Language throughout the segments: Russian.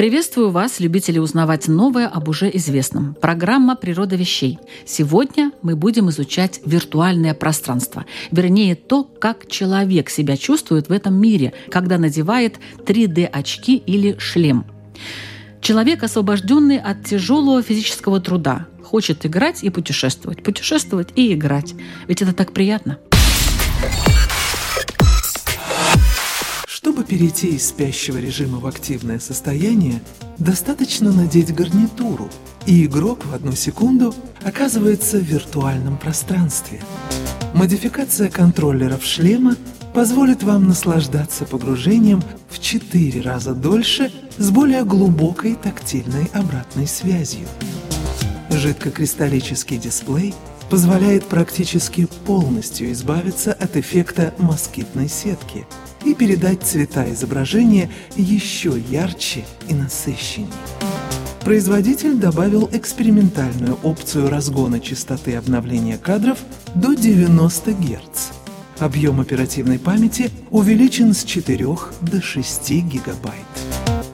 Приветствую вас, любители узнавать новое об уже известном. Программа «Природа вещей». Сегодня мы будем изучать виртуальное пространство. Вернее, то, как человек себя чувствует в этом мире, когда надевает 3D-очки или шлем. Человек, освобожденный от тяжелого физического труда, хочет играть и путешествовать, путешествовать и играть. Ведь это так приятно. Чтобы перейти из спящего режима в активное состояние, достаточно надеть гарнитуру, и игрок в одну секунду оказывается в виртуальном пространстве. Модификация контроллеров шлема позволит вам наслаждаться погружением в 4 раза дольше с более глубокой тактильной обратной связью. Жидкокристаллический дисплей позволяет практически полностью избавиться от эффекта москитной сетки – и передать цвета изображения еще ярче и насыщеннее. Производитель добавил экспериментальную опцию разгона частоты обновления кадров до 90 Гц. Объем оперативной памяти увеличен с 4 до 6 гигабайт.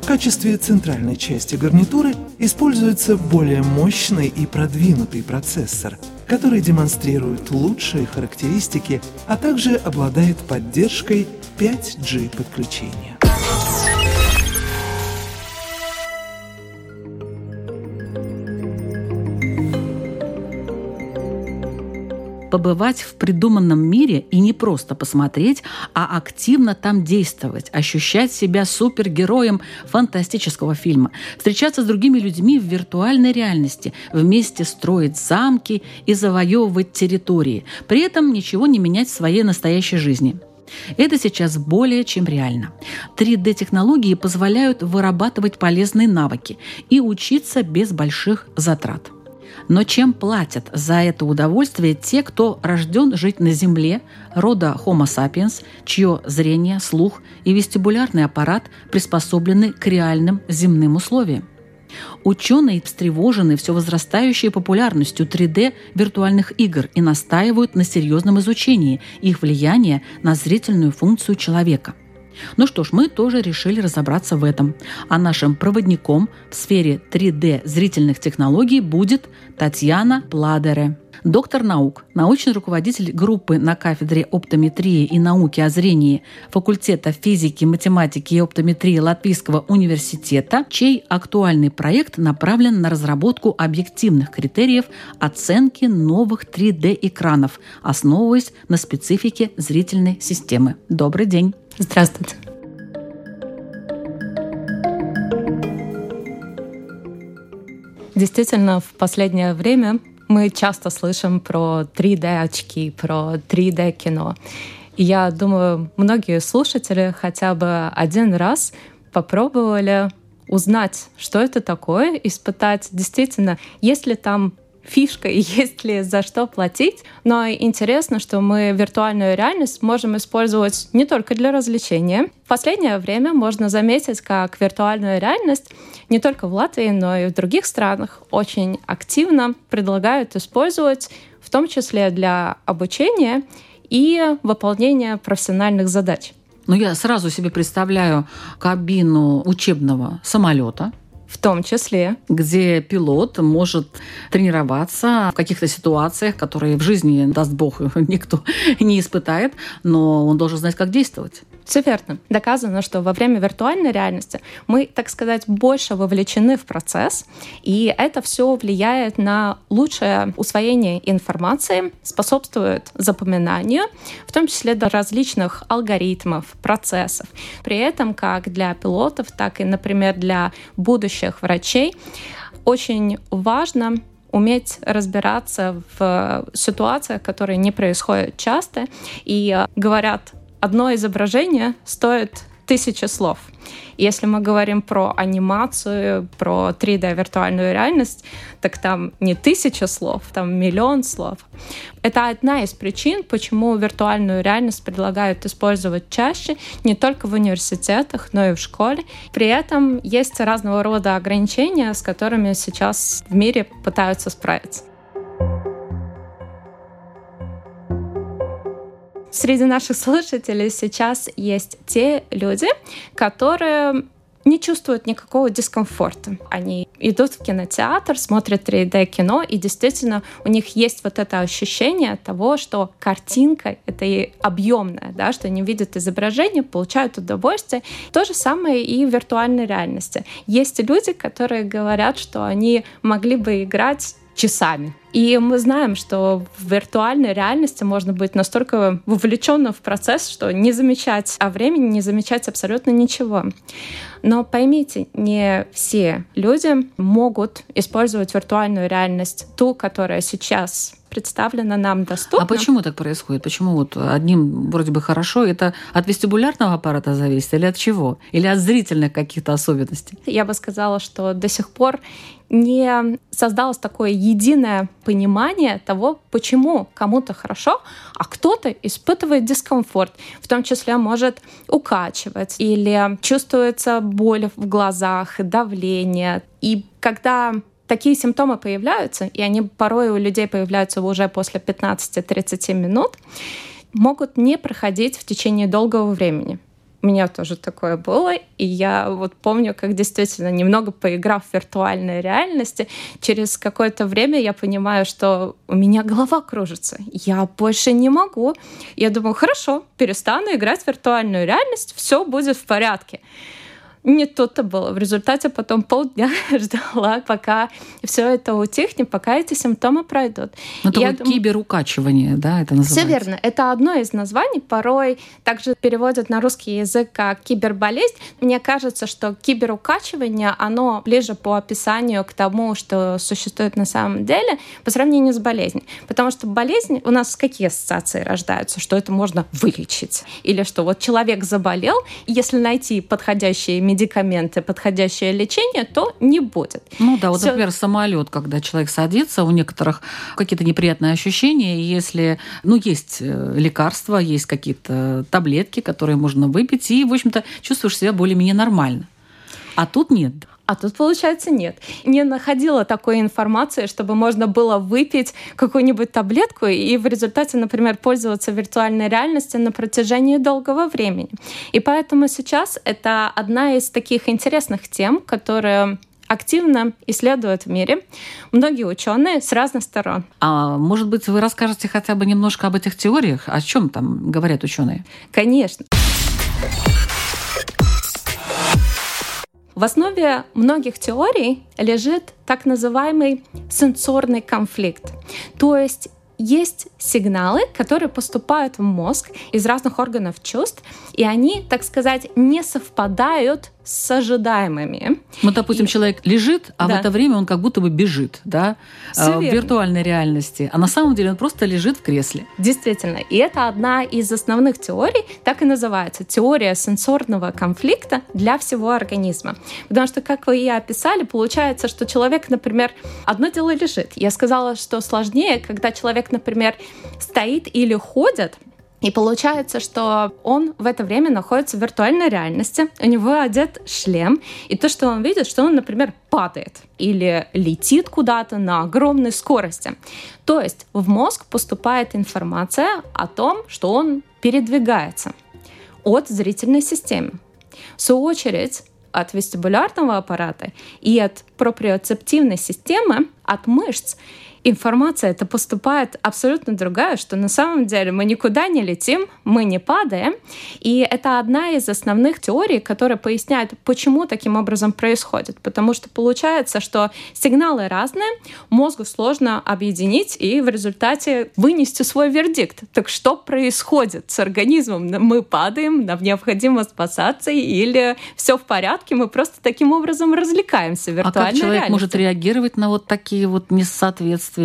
В качестве центральной части гарнитуры используется более мощный и продвинутый процессор, который демонстрирует лучшие характеристики, а также обладает поддержкой 5G подключения. Побывать в придуманном мире и не просто посмотреть, а активно там действовать, ощущать себя супергероем фантастического фильма, встречаться с другими людьми в виртуальной реальности, вместе строить замки и завоевывать территории, при этом ничего не менять в своей настоящей жизни. Это сейчас более чем реально. 3D-технологии позволяют вырабатывать полезные навыки и учиться без больших затрат. Но чем платят за это удовольствие те, кто рожден жить на Земле, рода Homo sapiens, чье зрение, слух и вестибулярный аппарат приспособлены к реальным земным условиям? Ученые встревожены все возрастающей популярностью 3D виртуальных игр и настаивают на серьезном изучении их влияния на зрительную функцию человека – ну что ж, мы тоже решили разобраться в этом. А нашим проводником в сфере 3D зрительных технологий будет Татьяна Пладере. Доктор наук, научный руководитель группы на кафедре оптометрии и науки о зрении факультета физики, математики и оптометрии Латвийского университета, чей актуальный проект направлен на разработку объективных критериев оценки новых 3D-экранов, основываясь на специфике зрительной системы. Добрый день! Здравствуйте. Действительно, в последнее время мы часто слышим про 3D-очки, про 3D-кино. И я думаю, многие слушатели хотя бы один раз попробовали узнать, что это такое, испытать действительно, есть ли там фишка и есть ли за что платить. Но интересно, что мы виртуальную реальность можем использовать не только для развлечения. В последнее время можно заметить, как виртуальную реальность не только в Латвии, но и в других странах очень активно предлагают использовать, в том числе для обучения и выполнения профессиональных задач. Ну, я сразу себе представляю кабину учебного самолета, в том числе. Где пилот может тренироваться в каких-то ситуациях, которые в жизни, даст бог, никто не испытает, но он должен знать, как действовать. Все верно. Доказано, что во время виртуальной реальности мы, так сказать, больше вовлечены в процесс, и это все влияет на лучшее усвоение информации, способствует запоминанию, в том числе до различных алгоритмов, процессов. При этом как для пилотов, так и, например, для будущих врачей очень важно уметь разбираться в ситуациях, которые не происходят часто. И говорят одно изображение стоит тысячи слов. Если мы говорим про анимацию, про 3D-виртуальную реальность, так там не тысяча слов, там миллион слов. Это одна из причин, почему виртуальную реальность предлагают использовать чаще, не только в университетах, но и в школе. При этом есть разного рода ограничения, с которыми сейчас в мире пытаются справиться. Среди наших слушателей сейчас есть те люди, которые не чувствуют никакого дискомфорта. Они идут в кинотеатр, смотрят 3D-кино, и действительно у них есть вот это ощущение того, что картинка — это и объемная, да, что они видят изображение, получают удовольствие. То же самое и в виртуальной реальности. Есть люди, которые говорят, что они могли бы играть часами. И мы знаем, что в виртуальной реальности можно быть настолько вовлеченным в процесс, что не замечать о времени, не замечать абсолютно ничего. Но поймите, не все люди могут использовать виртуальную реальность, ту, которая сейчас представлена нам доступно. А почему так происходит? Почему вот одним вроде бы хорошо? Это от вестибулярного аппарата зависит или от чего? Или от зрительных каких-то особенностей? Я бы сказала, что до сих пор не создалось такое единое понимание того, почему кому-то хорошо, а кто-то испытывает дискомфорт, в том числе может укачивать или чувствуется боль в глазах, давление. И когда такие симптомы появляются, и они порой у людей появляются уже после 15-30 минут, могут не проходить в течение долгого времени. У меня тоже такое было, и я вот помню, как действительно, немного поиграв в виртуальной реальности, через какое-то время я понимаю, что у меня голова кружится, я больше не могу. Я думаю, хорошо, перестану играть в виртуальную реальность, все будет в порядке не тут-то было. В результате потом полдня ждала, пока все это утихнет, пока эти симптомы пройдут. Ну, это вот дум... киберукачивание, да, это называется? Все верно. Это одно из названий. Порой также переводят на русский язык как киберболезнь. Мне кажется, что киберукачивание, оно ближе по описанию к тому, что существует на самом деле, по сравнению с болезнью. Потому что болезнь, у нас какие ассоциации рождаются? Что это можно вылечить? Или что вот человек заболел, если найти подходящие медицинские медикаменты, подходящее лечение, то не будет. Ну да, вот, Всё... например, самолет, когда человек садится, у некоторых какие-то неприятные ощущения, если, ну, есть э, лекарства, есть какие-то таблетки, которые можно выпить, и, в общем-то, чувствуешь себя более-менее нормально. А тут нет. А тут, получается, нет. Не находила такой информации, чтобы можно было выпить какую-нибудь таблетку и в результате, например, пользоваться виртуальной реальностью на протяжении долгого времени. И поэтому сейчас это одна из таких интересных тем, которые активно исследуют в мире многие ученые с разных сторон. А может быть, вы расскажете хотя бы немножко об этих теориях? О чем там говорят ученые? Конечно. В основе многих теорий лежит так называемый сенсорный конфликт. То есть есть сигналы, которые поступают в мозг из разных органов чувств, и они, так сказать, не совпадают с ожидаемыми. Ну, допустим, и... человек лежит, а да. в это время он как будто бы бежит, да, Все в верно. виртуальной реальности. А на самом деле он просто лежит в кресле. Действительно. И это одна из основных теорий, так и называется, теория сенсорного конфликта для всего организма. Потому что, как вы и описали, получается, что человек, например, одно дело лежит. Я сказала, что сложнее, когда человек, например, стоит или ходит, и получается, что он в это время находится в виртуальной реальности, у него одет шлем, и то, что он видит, что он, например, падает или летит куда-то на огромной скорости. То есть в мозг поступает информация о том, что он передвигается от зрительной системы. В свою очередь, от вестибулярного аппарата и от проприоцептивной системы, от мышц, информация это поступает абсолютно другая, что на самом деле мы никуда не летим, мы не падаем. И это одна из основных теорий, которая поясняет, почему таким образом происходит. Потому что получается, что сигналы разные, мозгу сложно объединить и в результате вынести свой вердикт. Так что происходит с организмом? Мы падаем, нам необходимо спасаться или все в порядке, мы просто таким образом развлекаемся в виртуальной А как человек реальности. может реагировать на вот такие вот несоответствия?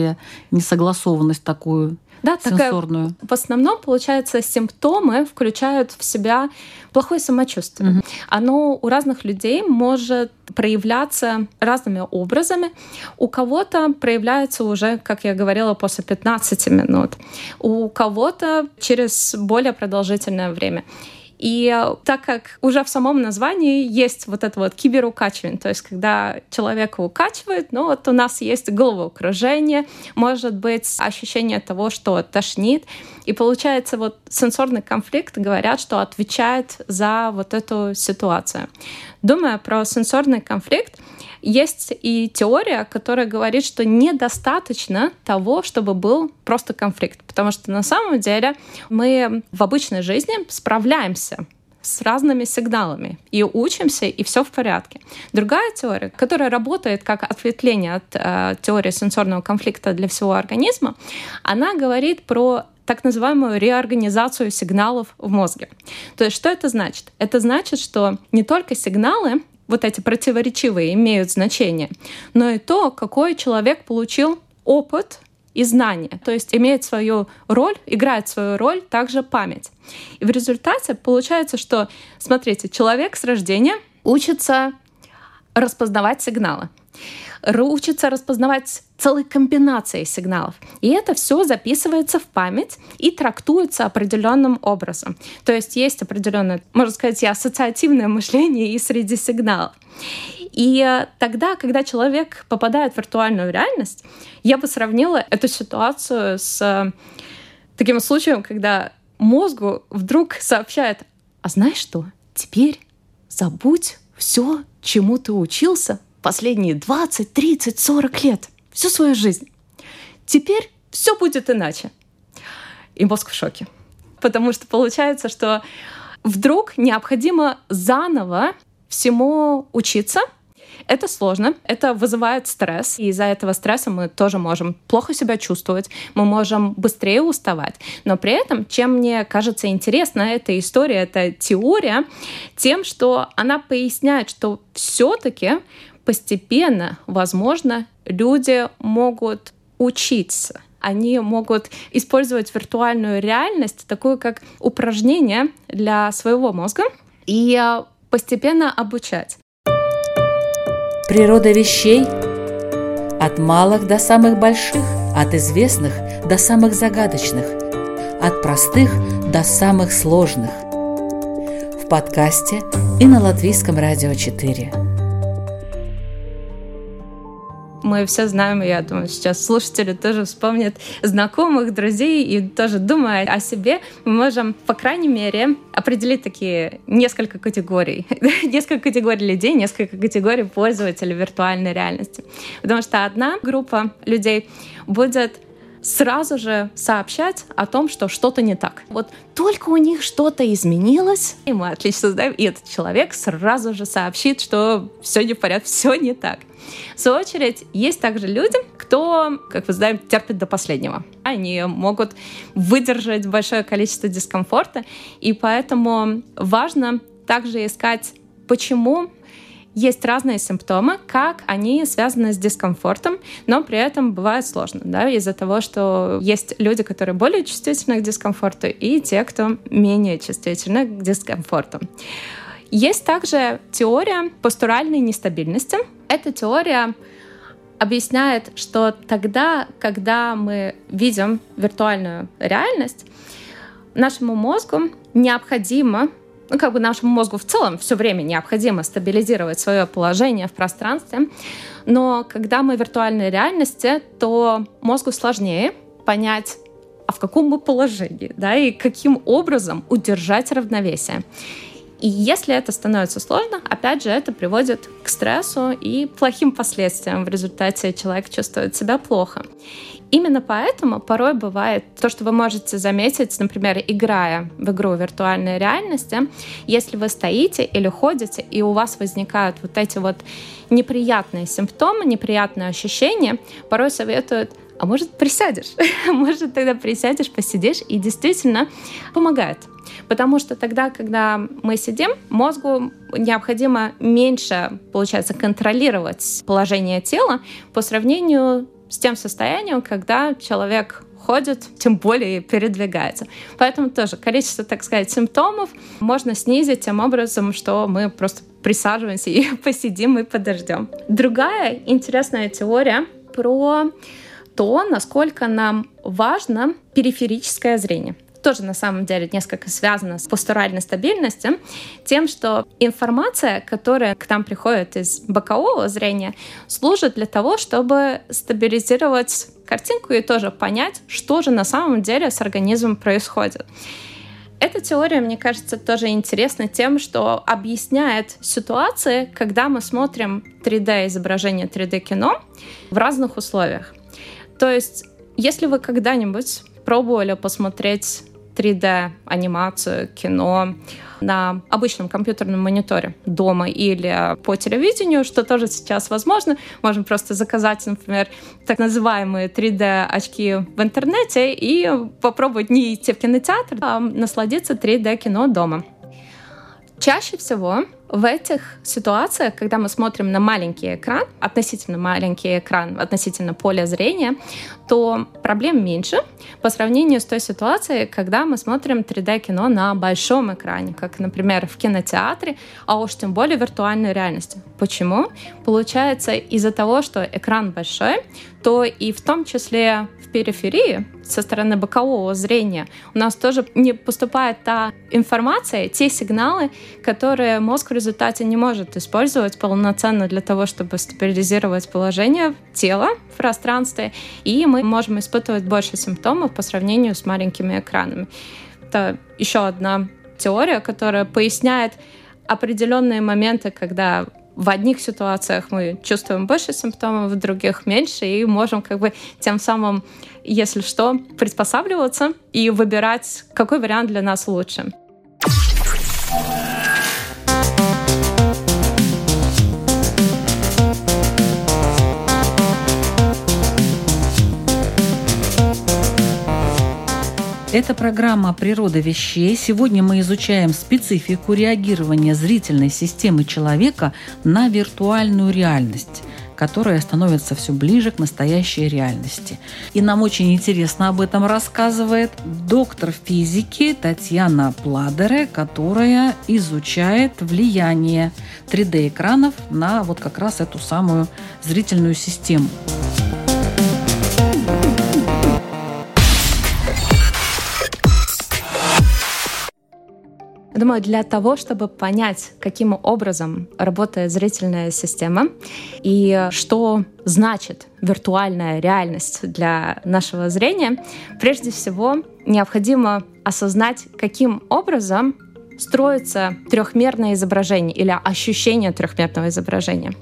Несогласованность такую? да, сенсорную? Такая, в основном, получается, симптомы включают в себя плохое самочувствие. Угу. Оно у разных людей может проявляться разными образами. У кого-то проявляется уже, как я говорила, после 15 минут. У кого-то через более продолжительное время. И так как уже в самом названии есть вот это вот киберукачивание, то есть когда человека укачивает, ну вот у нас есть головокружение, может быть ощущение того, что тошнит, и получается вот сенсорный конфликт, говорят, что отвечает за вот эту ситуацию. Думая про сенсорный конфликт, есть и теория, которая говорит, что недостаточно того, чтобы был просто конфликт. Потому что на самом деле мы в обычной жизни справляемся с разными сигналами и учимся, и все в порядке. Другая теория, которая работает как ответвление от э, теории сенсорного конфликта для всего организма, она говорит про так называемую реорганизацию сигналов в мозге. То есть что это значит? Это значит, что не только сигналы вот эти противоречивые имеют значение, но и то, какой человек получил опыт и знания. То есть имеет свою роль, играет свою роль также память. И в результате получается, что, смотрите, человек с рождения учится распознавать сигналы учится распознавать целой комбинацией сигналов. И это все записывается в память и трактуется определенным образом. То есть есть определенное, можно сказать, и ассоциативное мышление и среди сигналов. И тогда, когда человек попадает в виртуальную реальность, я бы сравнила эту ситуацию с таким случаем, когда мозгу вдруг сообщает, а знаешь что, теперь забудь все, чему ты учился последние 20, 30, 40 лет, всю свою жизнь. Теперь все будет иначе. И мозг в шоке. Потому что получается, что вдруг необходимо заново всему учиться — это сложно, это вызывает стресс, и из-за этого стресса мы тоже можем плохо себя чувствовать, мы можем быстрее уставать. Но при этом, чем мне кажется интересна эта история, эта теория, тем, что она поясняет, что все-таки постепенно, возможно, люди могут учиться они могут использовать виртуальную реальность, такую как упражнение для своего мозга, и э, постепенно обучать. Природа вещей от малых до самых больших, от известных до самых загадочных, от простых до самых сложных. В подкасте и на Латвийском радио 4 мы все знаем, я думаю, сейчас слушатели тоже вспомнят знакомых, друзей, и тоже думая о себе, мы можем, по крайней мере, определить такие несколько категорий. несколько категорий людей, несколько категорий пользователей виртуальной реальности. Потому что одна группа людей будет сразу же сообщать о том, что что-то не так. Вот только у них что-то изменилось, и мы отлично знаем, и этот человек сразу же сообщит, что все не в порядке, все не так. В свою очередь, есть также люди, кто, как вы знаем, терпит до последнего. Они могут выдержать большое количество дискомфорта, и поэтому важно также искать, почему есть разные симптомы, как они связаны с дискомфортом, но при этом бывает сложно, да, из-за того, что есть люди, которые более чувствительны к дискомфорту, и те, кто менее чувствительны к дискомфорту. Есть также теория постуральной нестабильности. Эта теория объясняет, что тогда, когда мы видим виртуальную реальность, нашему мозгу необходимо ну, как бы нашему мозгу в целом все время необходимо стабилизировать свое положение в пространстве. Но когда мы в виртуальной реальности, то мозгу сложнее понять, а в каком мы положении, да, и каким образом удержать равновесие. И если это становится сложно, опять же, это приводит к стрессу и плохим последствиям. В результате человек чувствует себя плохо. Именно поэтому порой бывает то, что вы можете заметить, например, играя в игру виртуальной реальности, если вы стоите или ходите, и у вас возникают вот эти вот неприятные симптомы, неприятные ощущения, порой советуют а может присядешь, может тогда присядешь, посидишь и действительно помогает. Потому что тогда, когда мы сидим, мозгу необходимо меньше, получается, контролировать положение тела по сравнению с тем состоянием, когда человек ходит, тем более передвигается. Поэтому тоже количество, так сказать, симптомов можно снизить тем образом, что мы просто присаживаемся и посидим и подождем. Другая интересная теория про то, насколько нам важно периферическое зрение тоже на самом деле несколько связано с постуральной стабильностью, тем, что информация, которая к нам приходит из бокового зрения, служит для того, чтобы стабилизировать картинку и тоже понять, что же на самом деле с организмом происходит. Эта теория, мне кажется, тоже интересна тем, что объясняет ситуации, когда мы смотрим 3D-изображение, 3D-кино в разных условиях. То есть, если вы когда-нибудь пробовали посмотреть 3D-анимацию, кино на обычном компьютерном мониторе дома или по телевидению, что тоже сейчас возможно. Можем просто заказать, например, так называемые 3D-очки в интернете и попробовать не идти в кинотеатр, а насладиться 3D-кино дома. Чаще всего в этих ситуациях, когда мы смотрим на маленький экран, относительно маленький экран, относительно поля зрения, то проблем меньше по сравнению с той ситуацией, когда мы смотрим 3D-кино на большом экране, как, например, в кинотеатре, а уж тем более в виртуальной реальности. Почему? Получается, из-за того, что экран большой, то и в том числе периферии, со стороны бокового зрения, у нас тоже не поступает та информация, те сигналы, которые мозг в результате не может использовать полноценно для того, чтобы стабилизировать положение тела в пространстве, и мы можем испытывать больше симптомов по сравнению с маленькими экранами. Это еще одна теория, которая поясняет определенные моменты, когда в одних ситуациях мы чувствуем больше симптомов, в других меньше, и можем как бы тем самым, если что, приспосабливаться и выбирать, какой вариант для нас лучше. Это программа «Природа вещей». Сегодня мы изучаем специфику реагирования зрительной системы человека на виртуальную реальность которая становится все ближе к настоящей реальности. И нам очень интересно об этом рассказывает доктор физики Татьяна Пладере, которая изучает влияние 3D-экранов на вот как раз эту самую зрительную систему. Думаю, для того, чтобы понять, каким образом работает зрительная система и что значит виртуальная реальность для нашего зрения, прежде всего необходимо осознать, каким образом строится трехмерное изображение или ощущение трехмерного изображения.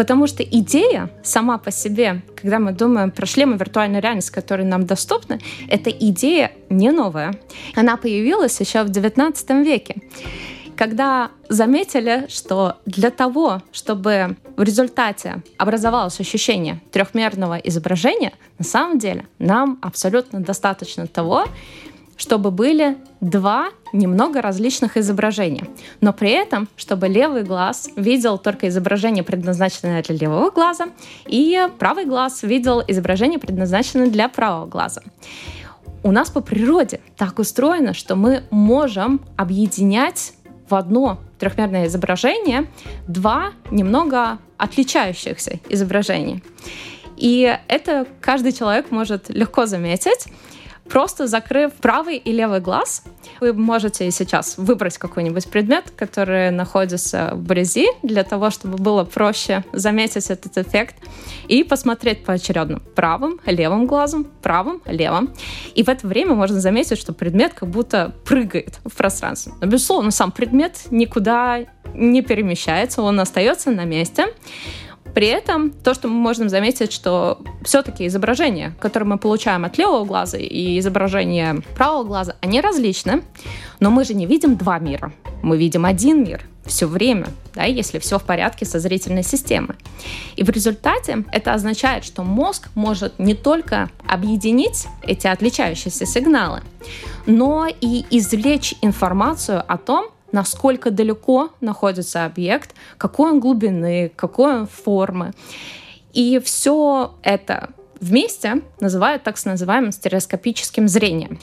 Потому что идея сама по себе, когда мы думаем про шлемы виртуальной реальности, которые нам доступны, эта идея не новая. Она появилась еще в XIX веке когда заметили, что для того, чтобы в результате образовалось ощущение трехмерного изображения, на самом деле нам абсолютно достаточно того, чтобы были два немного различных изображения, но при этом, чтобы левый глаз видел только изображение, предназначенное для левого глаза, и правый глаз видел изображение, предназначенное для правого глаза. У нас по природе так устроено, что мы можем объединять в одно трехмерное изображение два немного отличающихся изображения. И это каждый человек может легко заметить, Просто закрыв правый и левый глаз, вы можете сейчас выбрать какой-нибудь предмет, который находится вблизи, для того, чтобы было проще заметить этот эффект, и посмотреть поочередно правым, левым глазом, правым, левым. И в это время можно заметить, что предмет как будто прыгает в пространстве. Но, безусловно, сам предмет никуда не перемещается, он остается на месте. При этом то, что мы можем заметить, что все-таки изображения, которые мы получаем от левого глаза и изображения правого глаза, они различны, но мы же не видим два мира, мы видим один мир все время, да, если все в порядке со зрительной системой. И в результате это означает, что мозг может не только объединить эти отличающиеся сигналы, но и извлечь информацию о том, насколько далеко находится объект, какой он глубины, какой он формы. И все это вместе называют так называемым стереоскопическим зрением,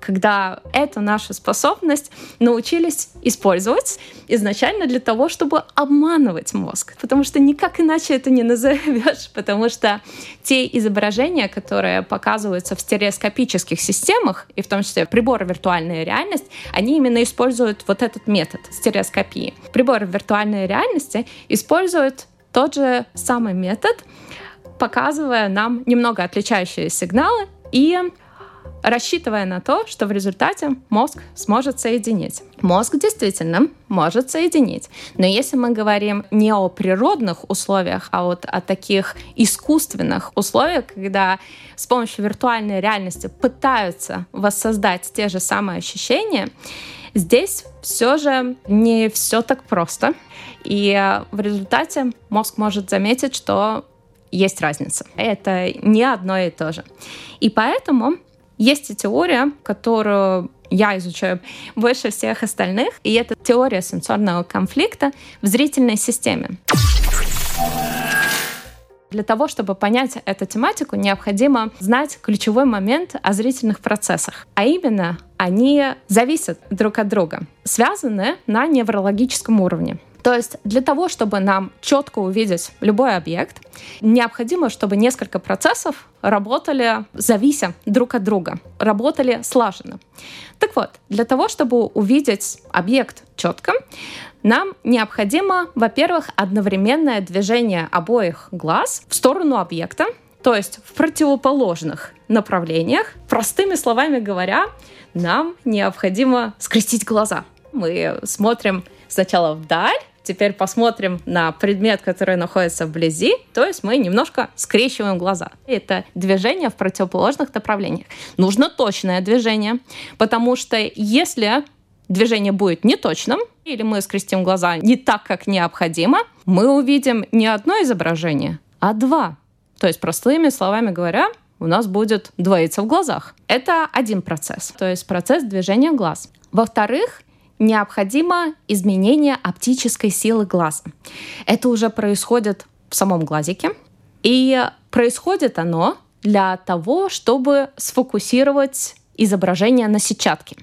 когда эту нашу способность научились использовать изначально для того, чтобы обманывать мозг, потому что никак иначе это не назовешь, потому что те изображения, которые показываются в стереоскопических системах, и в том числе приборы виртуальной реальности, они именно используют вот этот метод стереоскопии. Приборы виртуальной реальности используют тот же самый метод, показывая нам немного отличающие сигналы и рассчитывая на то, что в результате мозг сможет соединить. Мозг действительно может соединить. Но если мы говорим не о природных условиях, а вот о таких искусственных условиях, когда с помощью виртуальной реальности пытаются воссоздать те же самые ощущения, здесь все же не все так просто. И в результате мозг может заметить, что есть разница. Это не одно и то же. И поэтому есть и теория, которую я изучаю больше всех остальных, и это теория сенсорного конфликта в зрительной системе. Для того, чтобы понять эту тематику, необходимо знать ключевой момент о зрительных процессах. А именно, они зависят друг от друга, связаны на неврологическом уровне. То есть для того, чтобы нам четко увидеть любой объект, необходимо, чтобы несколько процессов работали, завися друг от друга, работали слаженно. Так вот, для того, чтобы увидеть объект четко, нам необходимо, во-первых, одновременное движение обоих глаз в сторону объекта, то есть в противоположных направлениях. Простыми словами говоря, нам необходимо скрестить глаза. Мы смотрим сначала вдаль, Теперь посмотрим на предмет, который находится вблизи, то есть мы немножко скрещиваем глаза. Это движение в противоположных направлениях. Нужно точное движение, потому что если движение будет неточным, или мы скрестим глаза не так, как необходимо, мы увидим не одно изображение, а два. То есть, простыми словами говоря, у нас будет двоиться в глазах. Это один процесс, то есть процесс движения глаз. Во-вторых, необходимо изменение оптической силы глаза. Это уже происходит в самом глазике. И происходит оно для того, чтобы сфокусировать изображение на сетчатке.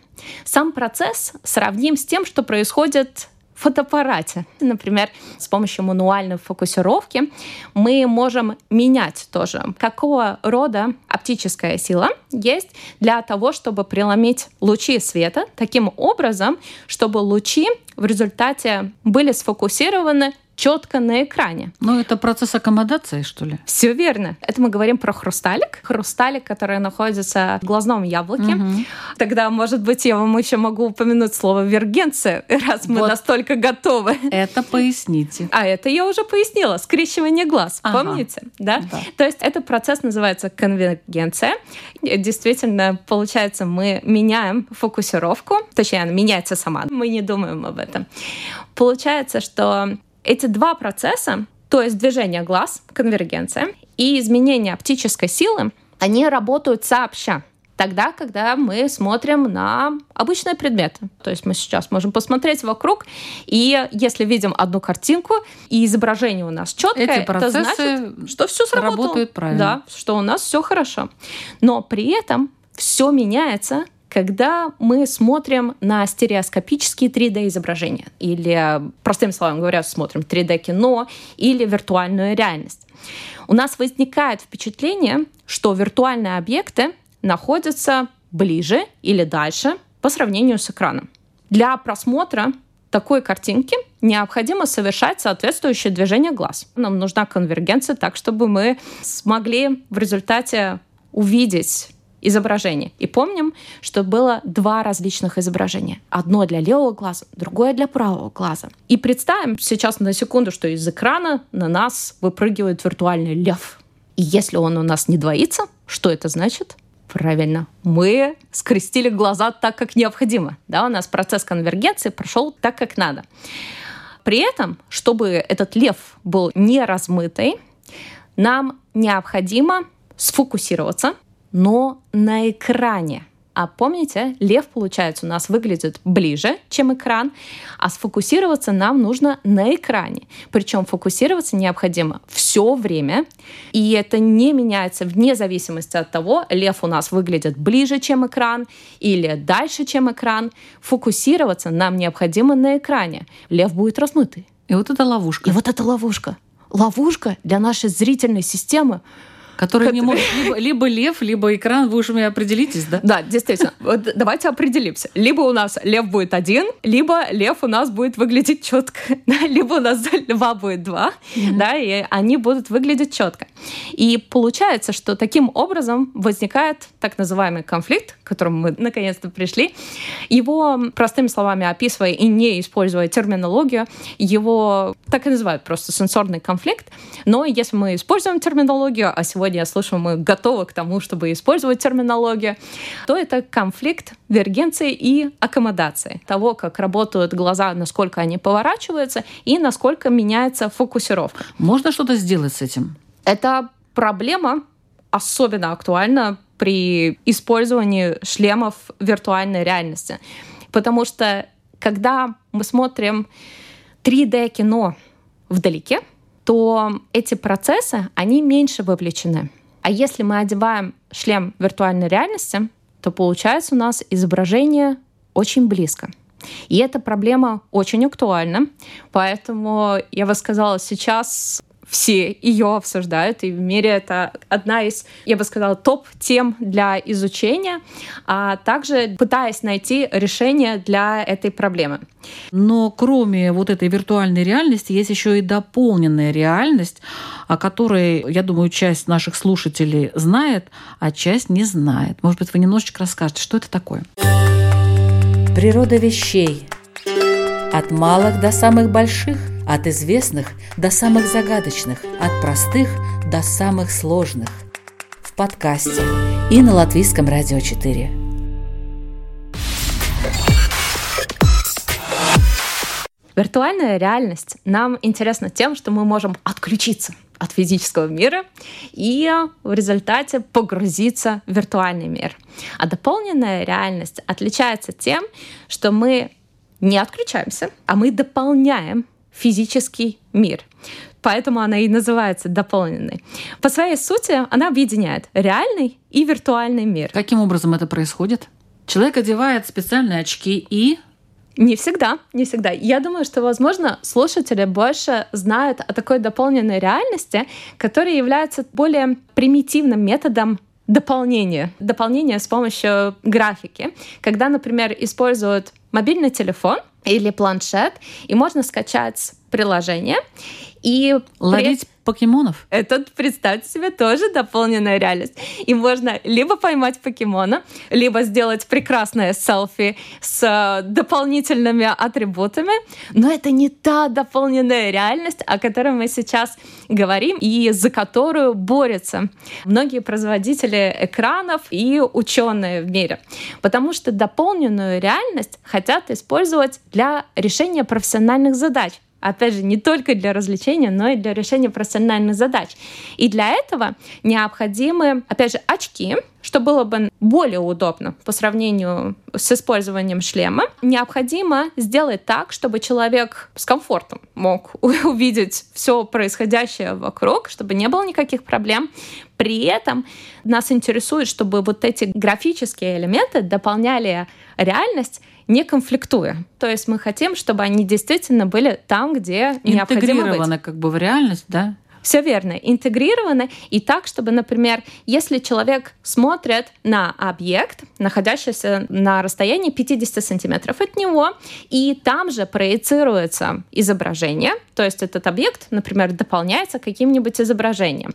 Сам процесс сравним с тем, что происходит фотоаппарате. Например, с помощью мануальной фокусировки мы можем менять тоже, какого рода оптическая сила есть для того, чтобы преломить лучи света таким образом, чтобы лучи в результате были сфокусированы четко на экране. Ну, это процесс аккомодации, что ли? Все верно. Это мы говорим про хрусталик. Хрусталик, который находится в глазном яблоке. Угу. Тогда, может быть, я вам еще могу упомянуть слово вергенция, раз мы вот. настолько готовы. Это поясните. А это я уже пояснила. Скрещивание глаз. Ага. Помните? Да? да? То есть этот процесс называется конвергенция. Действительно, получается, мы меняем фокусировку. Точнее, она меняется сама. Мы не думаем об этом. Получается, что эти два процесса, то есть движение глаз, конвергенция, и изменение оптической силы, они работают сообща. Тогда, когда мы смотрим на обычные предметы. То есть мы сейчас можем посмотреть вокруг, и если видим одну картинку, и изображение у нас четкое, это значит, что все сработало. Работают правильно. Да, что у нас все хорошо. Но при этом все меняется когда мы смотрим на стереоскопические 3D-изображения, или, простым словом говоря, смотрим 3D-кино или виртуальную реальность, у нас возникает впечатление, что виртуальные объекты находятся ближе или дальше по сравнению с экраном. Для просмотра такой картинки необходимо совершать соответствующее движение глаз. Нам нужна конвергенция так, чтобы мы смогли в результате увидеть изображение. И помним, что было два различных изображения. Одно для левого глаза, другое для правого глаза. И представим сейчас на секунду, что из экрана на нас выпрыгивает виртуальный лев. И если он у нас не двоится, что это значит? Правильно, мы скрестили глаза так, как необходимо. Да, у нас процесс конвергенции прошел так, как надо. При этом, чтобы этот лев был не размытый, нам необходимо сфокусироваться но на экране, А помните, лев, получается, у нас выглядит ближе, чем экран, а сфокусироваться нам нужно на экране. Причем фокусироваться необходимо все время, и это не меняется вне зависимости от того, лев у нас выглядит ближе, чем экран, или дальше, чем экран. Фокусироваться нам необходимо на экране. Лев будет размытый. И вот это ловушка. И вот это ловушка. Ловушка для нашей зрительной системы, Который не может либо, либо лев, либо экран, вы уж мне определитесь, да? Да, действительно. Вот давайте определимся. Либо у нас лев будет один, либо лев у нас будет выглядеть четко, да? либо у нас льва будет два, mm-hmm. да, и они будут выглядеть четко. И получается, что таким образом возникает так называемый конфликт, к которому мы наконец-то пришли. Его простыми словами описывая и не используя терминологию, его так и называют просто сенсорный конфликт. Но если мы используем терминологию, а сегодня я слышу, мы готовы к тому, чтобы использовать терминологию, то это конфликт вергенции и аккомодации. Того, как работают глаза, насколько они поворачиваются и насколько меняется фокусировка. Можно что-то сделать с этим? Это проблема особенно актуальна при использовании шлемов виртуальной реальности. Потому что когда мы смотрим 3D-кино вдалеке, то эти процессы, они меньше вовлечены. А если мы одеваем шлем виртуальной реальности, то получается у нас изображение очень близко. И эта проблема очень актуальна. Поэтому я бы сказала, сейчас все ее обсуждают, и в мире это одна из, я бы сказала, топ-тем для изучения, а также пытаясь найти решение для этой проблемы. Но кроме вот этой виртуальной реальности есть еще и дополненная реальность, о которой, я думаю, часть наших слушателей знает, а часть не знает. Может быть, вы немножечко расскажете, что это такое? Природа вещей. От малых до самых больших – от известных до самых загадочных, от простых до самых сложных. В подкасте и на Латвийском радио 4. Виртуальная реальность нам интересна тем, что мы можем отключиться от физического мира и в результате погрузиться в виртуальный мир. А дополненная реальность отличается тем, что мы не отключаемся, а мы дополняем физический мир. Поэтому она и называется дополненной. По своей сути она объединяет реальный и виртуальный мир. Каким образом это происходит? Человек одевает специальные очки и не всегда, не всегда. Я думаю, что, возможно, слушатели больше знают о такой дополненной реальности, которая является более примитивным методом дополнения. Дополнение с помощью графики. Когда, например, используют мобильный телефон или планшет, и можно скачать приложение и ловить покемонов. Это, представьте себе, тоже дополненная реальность. И можно либо поймать покемона, либо сделать прекрасное селфи с э, дополнительными атрибутами. Но это не та дополненная реальность, о которой мы сейчас говорим и за которую борются многие производители экранов и ученые в мире. Потому что дополненную реальность хотят использовать для решения профессиональных задач опять же, не только для развлечения, но и для решения профессиональных задач. И для этого необходимы, опять же, очки, что было бы более удобно по сравнению с использованием шлема. Необходимо сделать так, чтобы человек с комфортом мог увидеть все происходящее вокруг, чтобы не было никаких проблем. При этом нас интересует, чтобы вот эти графические элементы дополняли реальность не конфликтуя. То есть мы хотим, чтобы они действительно были там, где необходимо быть. как бы в реальность, да? Все верно, интегрированы и так, чтобы, например, если человек смотрит на объект, находящийся на расстоянии 50 сантиметров от него, и там же проецируется изображение, то есть этот объект, например, дополняется каким-нибудь изображением,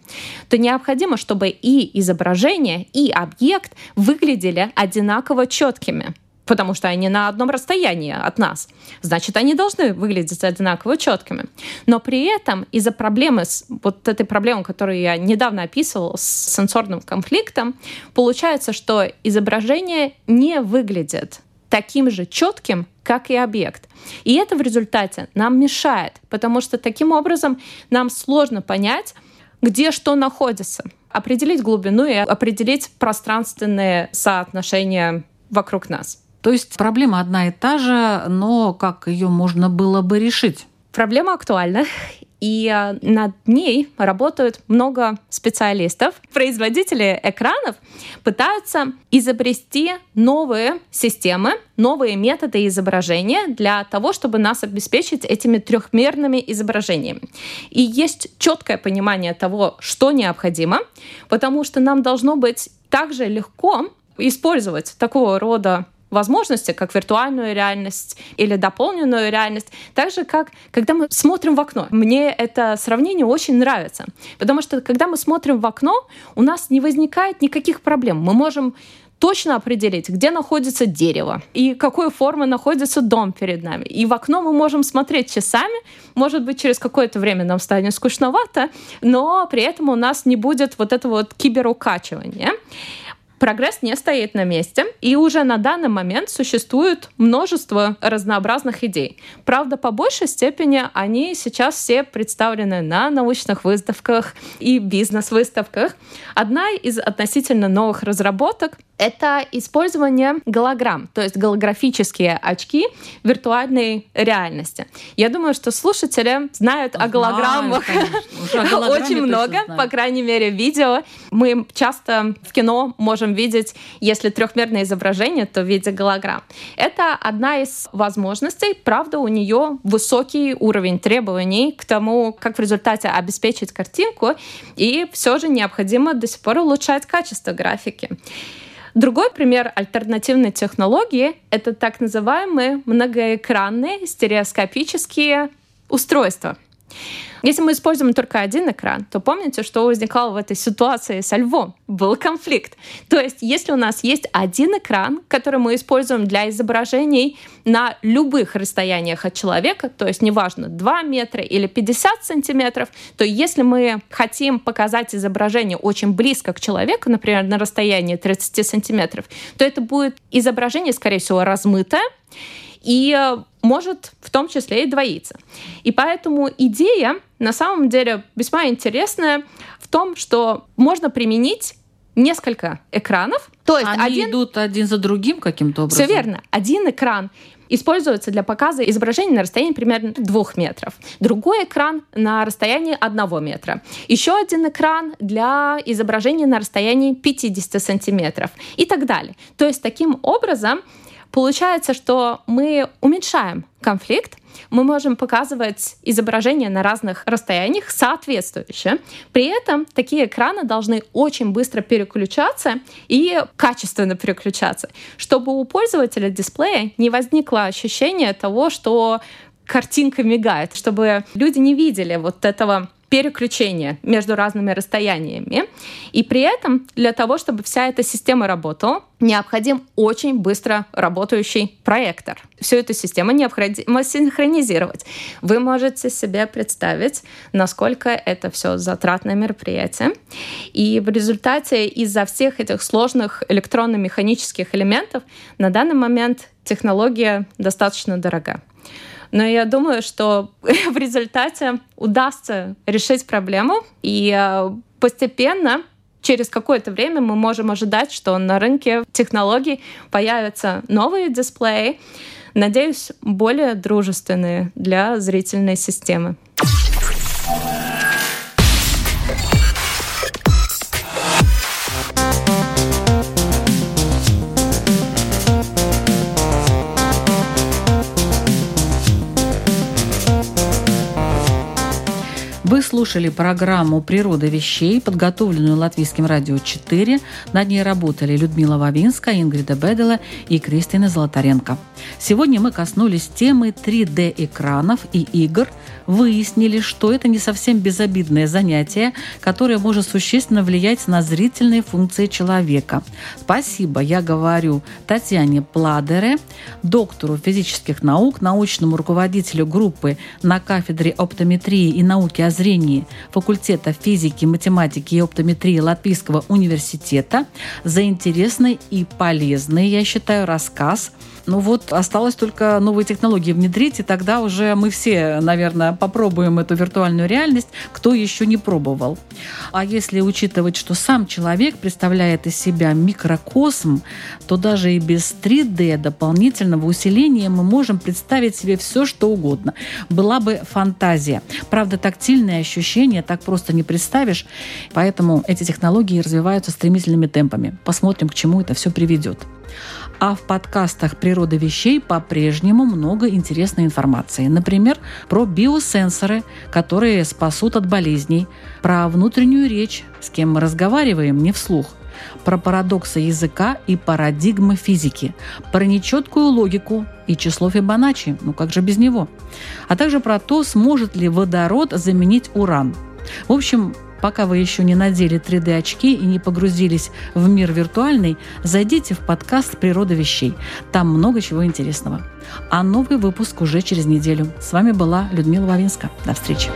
то необходимо, чтобы и изображение, и объект выглядели одинаково четкими потому что они на одном расстоянии от нас. Значит, они должны выглядеть одинаково четкими. Но при этом из-за проблемы, с, вот этой проблемы, которую я недавно описывала, с сенсорным конфликтом, получается, что изображение не выглядит таким же четким, как и объект. И это в результате нам мешает, потому что таким образом нам сложно понять, где что находится, определить глубину и определить пространственные соотношения вокруг нас. То есть проблема одна и та же, но как ее можно было бы решить? Проблема актуальна, и э, над ней работают много специалистов. Производители экранов пытаются изобрести новые системы, новые методы изображения для того, чтобы нас обеспечить этими трехмерными изображениями. И есть четкое понимание того, что необходимо, потому что нам должно быть также легко использовать такого рода возможности, как виртуальную реальность или дополненную реальность, так же, как когда мы смотрим в окно. Мне это сравнение очень нравится, потому что когда мы смотрим в окно, у нас не возникает никаких проблем. Мы можем точно определить, где находится дерево и какой формы находится дом перед нами. И в окно мы можем смотреть часами, может быть, через какое-то время нам станет скучновато, но при этом у нас не будет вот этого вот киберукачивания. Прогресс не стоит на месте, и уже на данный момент существует множество разнообразных идей. Правда, по большей степени они сейчас все представлены на научных выставках и бизнес-выставках. Одна из относительно новых разработок это использование голограмм, то есть голографические очки виртуальной реальности. Я думаю, что слушатели знают Знаю, о голограммах очень много, по крайней мере, видео. Мы часто в кино можем видеть, если трехмерное изображение, то в виде голограмм. Это одна из возможностей. Правда, у нее высокий уровень требований к тому, как в результате обеспечить картинку, и все же необходимо до сих пор улучшать качество графики. Другой пример альтернативной технологии — это так называемые многоэкранные стереоскопические устройства. Если мы используем только один экран, то помните, что возникало в этой ситуации со львом? Был конфликт. То есть, если у нас есть один экран, который мы используем для изображений на любых расстояниях от человека, то есть неважно, 2 метра или 50 сантиметров, то если мы хотим показать изображение очень близко к человеку, например, на расстоянии 30 сантиметров, то это будет изображение, скорее всего, размытое, и э, может в том числе и двоиться. И поэтому идея на самом деле весьма интересная в том, что можно применить несколько экранов. То есть Они один... идут один за другим каким-то образом? Все верно. Один экран используется для показа изображения на расстоянии примерно двух метров. Другой экран на расстоянии одного метра. Еще один экран для изображения на расстоянии 50 сантиметров и так далее. То есть таким образом Получается, что мы уменьшаем конфликт, мы можем показывать изображения на разных расстояниях соответствующе. При этом такие экраны должны очень быстро переключаться и качественно переключаться, чтобы у пользователя дисплея не возникло ощущение того, что картинка мигает, чтобы люди не видели вот этого переключения между разными расстояниями. И при этом для того, чтобы вся эта система работала, необходим очень быстро работающий проектор. Всю эту систему необходимо синхронизировать. Вы можете себе представить, насколько это все затратное мероприятие. И в результате из-за всех этих сложных электронно-механических элементов на данный момент технология достаточно дорога. Но я думаю, что в результате удастся решить проблему, и э, постепенно через какое-то время мы можем ожидать, что на рынке технологий появятся новые дисплеи, надеюсь, более дружественные для зрительной системы. Слушали программу «Природа вещей», подготовленную Латвийским радио 4. Над ней работали Людмила Вавинская, Ингрида Бедела и Кристина Золотаренко. Сегодня мы коснулись темы 3D-экранов и игр, выяснили, что это не совсем безобидное занятие, которое может существенно влиять на зрительные функции человека. Спасибо, я говорю Татьяне Пладере, доктору физических наук, научному руководителю группы на кафедре оптометрии и науки о зрении зрении факультета физики, математики и оптометрии Латвийского университета за интересный и полезный, я считаю, рассказ Ну вот осталось только новые технологии внедрить, и тогда уже мы все, наверное, попробуем эту виртуальную реальность, кто еще не пробовал. А если учитывать, что сам человек представляет из себя микрокосм, то даже и без 3D дополнительного усиления мы можем представить себе все, что угодно. Была бы фантазия. Правда, тактильные ощущения так просто не представишь, поэтому эти технологии развиваются стремительными темпами. Посмотрим, к чему это все приведет. А в подкастах «Природа вещей» по-прежнему много интересной информации. Например, про биосенсоры, которые спасут от болезней, про внутреннюю речь, с кем мы разговариваем не вслух, про парадоксы языка и парадигмы физики, про нечеткую логику и число Фибоначчи, ну как же без него, а также про то, сможет ли водород заменить уран. В общем, Пока вы еще не надели 3D-очки и не погрузились в мир виртуальный, зайдите в подкаст «Природа вещей». Там много чего интересного. А новый выпуск уже через неделю. С вами была Людмила Вавинска. До встречи.